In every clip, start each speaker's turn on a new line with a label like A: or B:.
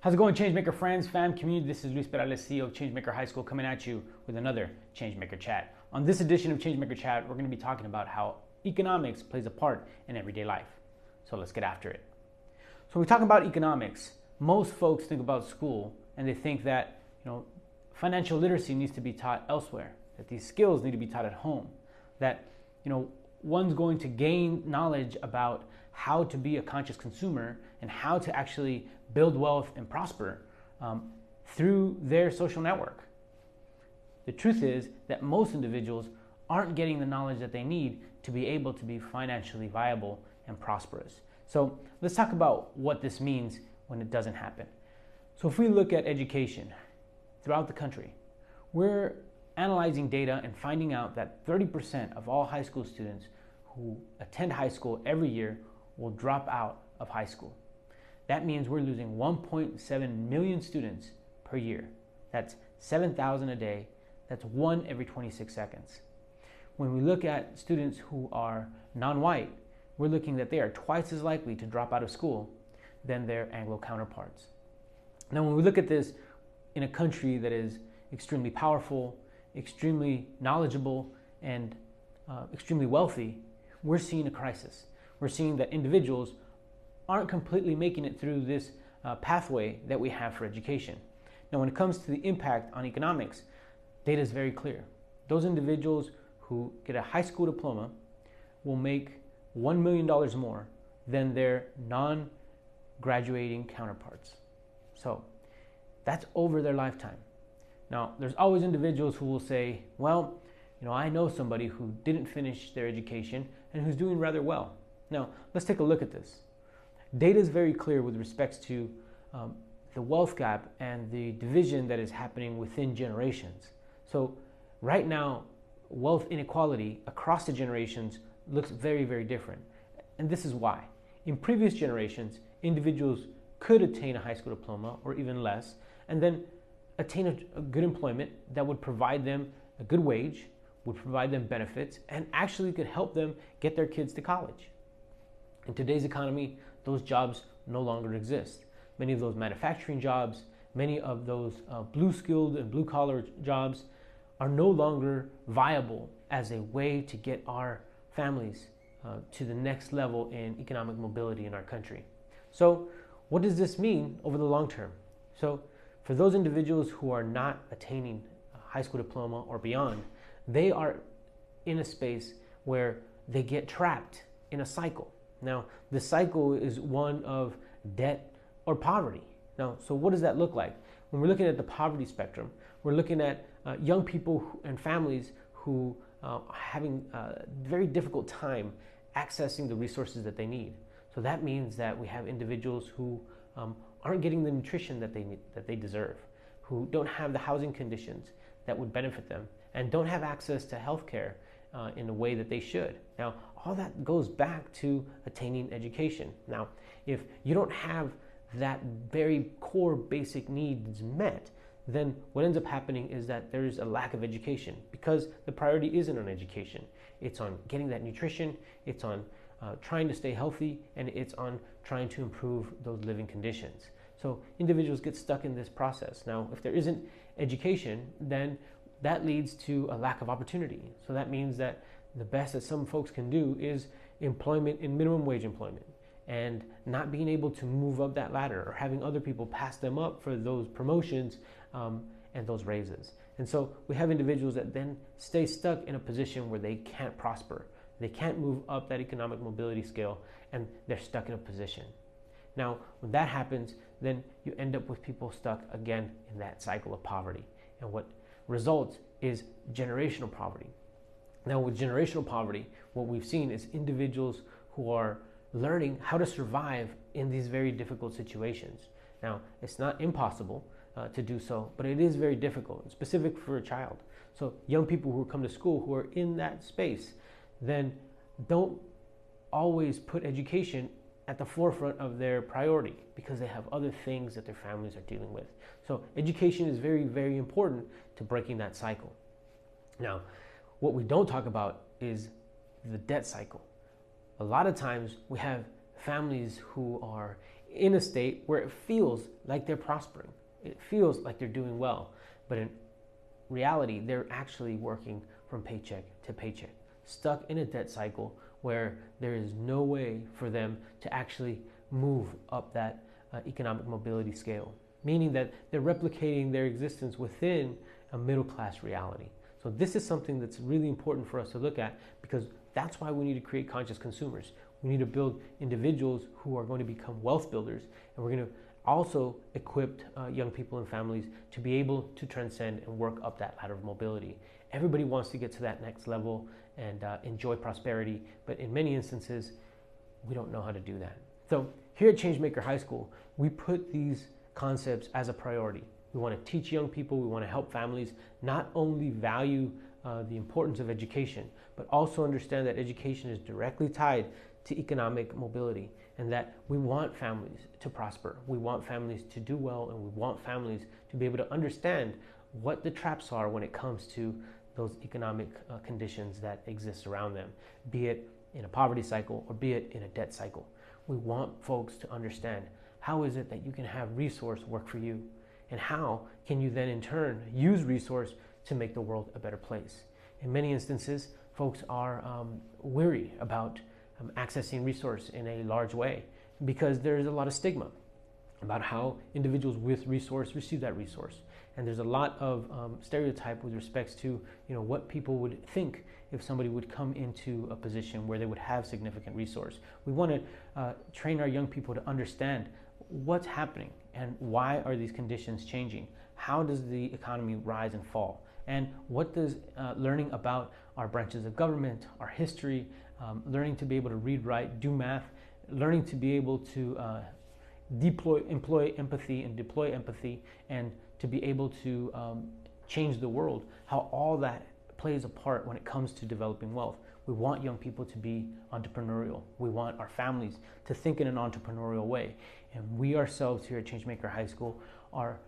A: How's it going, Changemaker friends, fam, community? This is Luis Perales, CEO of Changemaker High School, coming at you with another Changemaker Chat. On this edition of Changemaker Chat, we're going to be talking about how economics plays a part in everyday life. So let's get after it. So when we talk about economics, most folks think about school and they think that you know financial literacy needs to be taught elsewhere, that these skills need to be taught at home, that you know one's going to gain knowledge about how to be a conscious consumer and how to actually build wealth and prosper um, through their social network. The truth is that most individuals aren't getting the knowledge that they need to be able to be financially viable and prosperous. So let's talk about what this means when it doesn't happen. So if we look at education throughout the country, we're analyzing data and finding out that 30% of all high school students who attend high school every year will drop out of high school. That means we're losing 1.7 million students per year. That's 7,000 a day. That's one every 26 seconds. When we look at students who are non white, we're looking that they are twice as likely to drop out of school than their Anglo counterparts. Now, when we look at this in a country that is extremely powerful, extremely knowledgeable, and uh, extremely wealthy, we're seeing a crisis we're seeing that individuals aren't completely making it through this uh, pathway that we have for education. Now, when it comes to the impact on economics, data is very clear. Those individuals who get a high school diploma will make $1 million more than their non graduating counterparts. So that's over their lifetime. Now, there's always individuals who will say, well, you know, I know somebody who didn't finish their education and who's doing rather well. Now, let's take a look at this. Data is very clear with respects to um, the wealth gap and the division that is happening within generations. So, right now, wealth inequality across the generations looks very, very different. And this is why. In previous generations, individuals could attain a high school diploma or even less, and then attain a, a good employment that would provide them a good wage, would provide them benefits, and actually could help them get their kids to college. In today's economy, those jobs no longer exist. Many of those manufacturing jobs, many of those uh, blue skilled and blue collar jobs are no longer viable as a way to get our families uh, to the next level in economic mobility in our country. So, what does this mean over the long term? So, for those individuals who are not attaining a high school diploma or beyond, they are in a space where they get trapped in a cycle. Now, the cycle is one of debt or poverty. Now, so what does that look like? When we're looking at the poverty spectrum, we're looking at uh, young people and families who uh, are having a very difficult time accessing the resources that they need. So that means that we have individuals who um, aren't getting the nutrition that they need, that they deserve, who don't have the housing conditions that would benefit them, and don't have access to health care uh, in the way that they should. Now, all that goes back to attaining education. Now, if you don't have that very core basic needs met, then what ends up happening is that there's a lack of education because the priority isn't on education. It's on getting that nutrition, it's on uh, trying to stay healthy, and it's on trying to improve those living conditions. So individuals get stuck in this process. Now, if there isn't education, then that leads to a lack of opportunity. So that means that the best that some folks can do is employment in minimum wage employment and not being able to move up that ladder or having other people pass them up for those promotions um, and those raises. And so we have individuals that then stay stuck in a position where they can't prosper. They can't move up that economic mobility scale and they're stuck in a position. Now, when that happens, then you end up with people stuck again in that cycle of poverty. And what results is generational poverty. Now, with generational poverty, what we've seen is individuals who are learning how to survive in these very difficult situations. Now, it's not impossible uh, to do so, but it is very difficult, specific for a child. So, young people who come to school who are in that space then don't always put education at the forefront of their priority because they have other things that their families are dealing with. So, education is very, very important to breaking that cycle. Now, what we don't talk about is the debt cycle. A lot of times we have families who are in a state where it feels like they're prospering. It feels like they're doing well. But in reality, they're actually working from paycheck to paycheck, stuck in a debt cycle where there is no way for them to actually move up that uh, economic mobility scale, meaning that they're replicating their existence within a middle class reality. So, this is something that's really important for us to look at because that's why we need to create conscious consumers. We need to build individuals who are going to become wealth builders, and we're going to also equip uh, young people and families to be able to transcend and work up that ladder of mobility. Everybody wants to get to that next level and uh, enjoy prosperity, but in many instances, we don't know how to do that. So, here at Changemaker High School, we put these concepts as a priority. We want to teach young people, we want to help families not only value uh, the importance of education, but also understand that education is directly tied to economic mobility and that we want families to prosper. We want families to do well and we want families to be able to understand what the traps are when it comes to those economic uh, conditions that exist around them, be it in a poverty cycle or be it in a debt cycle. We want folks to understand how is it that you can have resource work for you and how can you then in turn use resource to make the world a better place. In many instances, folks are um, weary about um, accessing resource in a large way because there's a lot of stigma about how individuals with resource receive that resource. And there's a lot of um, stereotype with respects to you know what people would think if somebody would come into a position where they would have significant resource. We want to uh, train our young people to understand what's happening and why are these conditions changing? How does the economy rise and fall and what does uh, learning about our branches of government our history um, learning to be able to read write do math learning to be able to uh, deploy employ empathy and deploy empathy and to be able to um, change the world, how all that plays a part when it comes to developing wealth. We want young people to be entrepreneurial. We want our families to think in an entrepreneurial way. And we ourselves here at Changemaker High School are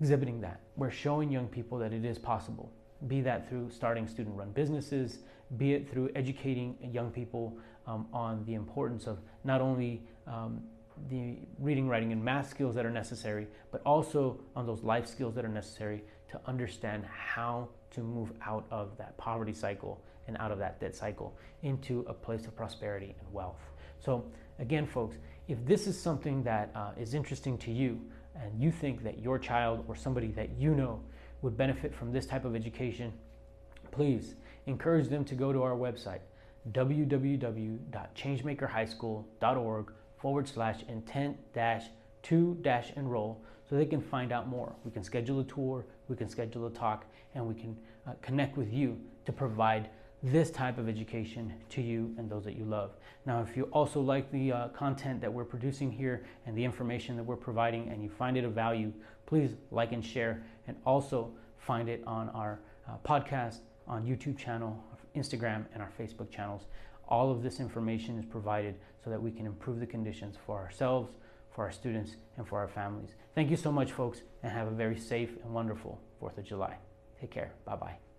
A: exhibiting that. We're showing young people that it is possible, be that through starting student run businesses, be it through educating young people um, on the importance of not only um, the reading, writing, and math skills that are necessary, but also on those life skills that are necessary to understand how to move out of that poverty cycle and out of that debt cycle into a place of prosperity and wealth. So, again, folks, if this is something that uh, is interesting to you and you think that your child or somebody that you know would benefit from this type of education, please encourage them to go to our website www.changemakerhighschool.org forward slash intent dash to dash enroll so they can find out more. We can schedule a tour, we can schedule a talk, and we can uh, connect with you to provide this type of education to you and those that you love. Now, if you also like the uh, content that we're producing here and the information that we're providing and you find it of value, please like and share, and also find it on our uh, podcast, on YouTube channel, Instagram, and our Facebook channels. All of this information is provided so that we can improve the conditions for ourselves, for our students, and for our families. Thank you so much, folks, and have a very safe and wonderful 4th of July. Take care. Bye bye.